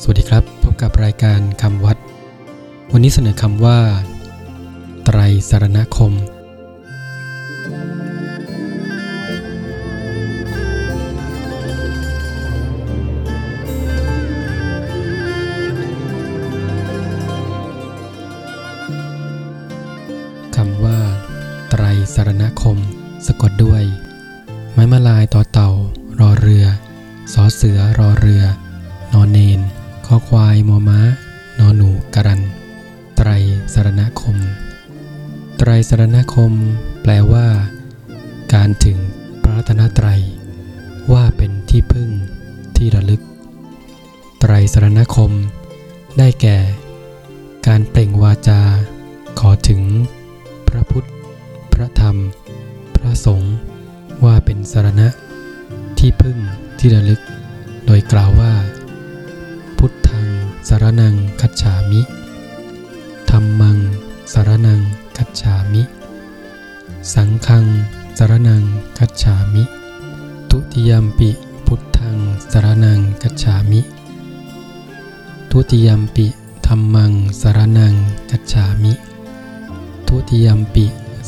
สวัสดีครับ พบกับรายการคำวัด วันนี้เสนอคำว่า ไตรสารณคม คำว่า ไตรสารณคม สะกดด้วย ไม้มาลายต่อเต่ารอเรือสอเสือรอเรือ นอนเนน คอควายมอม้านอหนูกรัน ไตรสรณคม ไตรสรณคม แปลว่า การถึงพระรัตนตรัย ว่าเป็นที่พึ่งที่ระลึก ไตรสรณคม ได้แก่ การเปล่งวาจา ขอถึง พระพุทธ พระธรรม พระสงฆ์ว่าเป็นสรณะ ที่พึ่งที่ระลึก โดยกล่าวว่า สารนังคัจฉามิธรรมัง สารนังคัจฉามิ สังฆัง สารนังคัจฉามิ ทุติยมปิพุทธัง สารนังคัจฉามิ ทุติยมปิธรรมัง สารนังคัจฉามิ ทุติยมปิ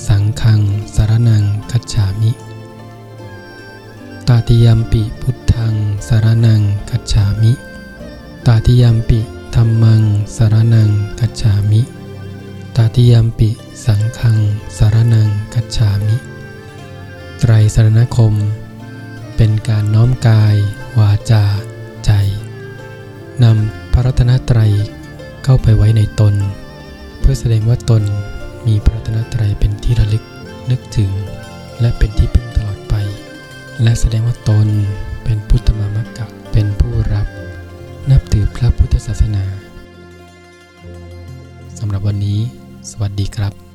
สังฆัง สารนังคัจฉามิตาติยมปิพุทธัง สารนังคัจฉามิ ตาติยมปิธรรมังสารนังคัจฉามิ ตาติยมปิสังฆังสารนังคัจฉามิ ไตรสรณคม เป็นการน้อมกาย วาจา ใจนำพระรัตนตรัยเข้าไปไว้ในตน เพื่อแสดงว่าตนมีพระรัตนตรัยเป็นที่ระลึกนึกถึง และเป็นที่พึ่งตลอดไป และแสดงว่าตนเป็นพุ นาสำหรับวันนี้ สวัสดีครับ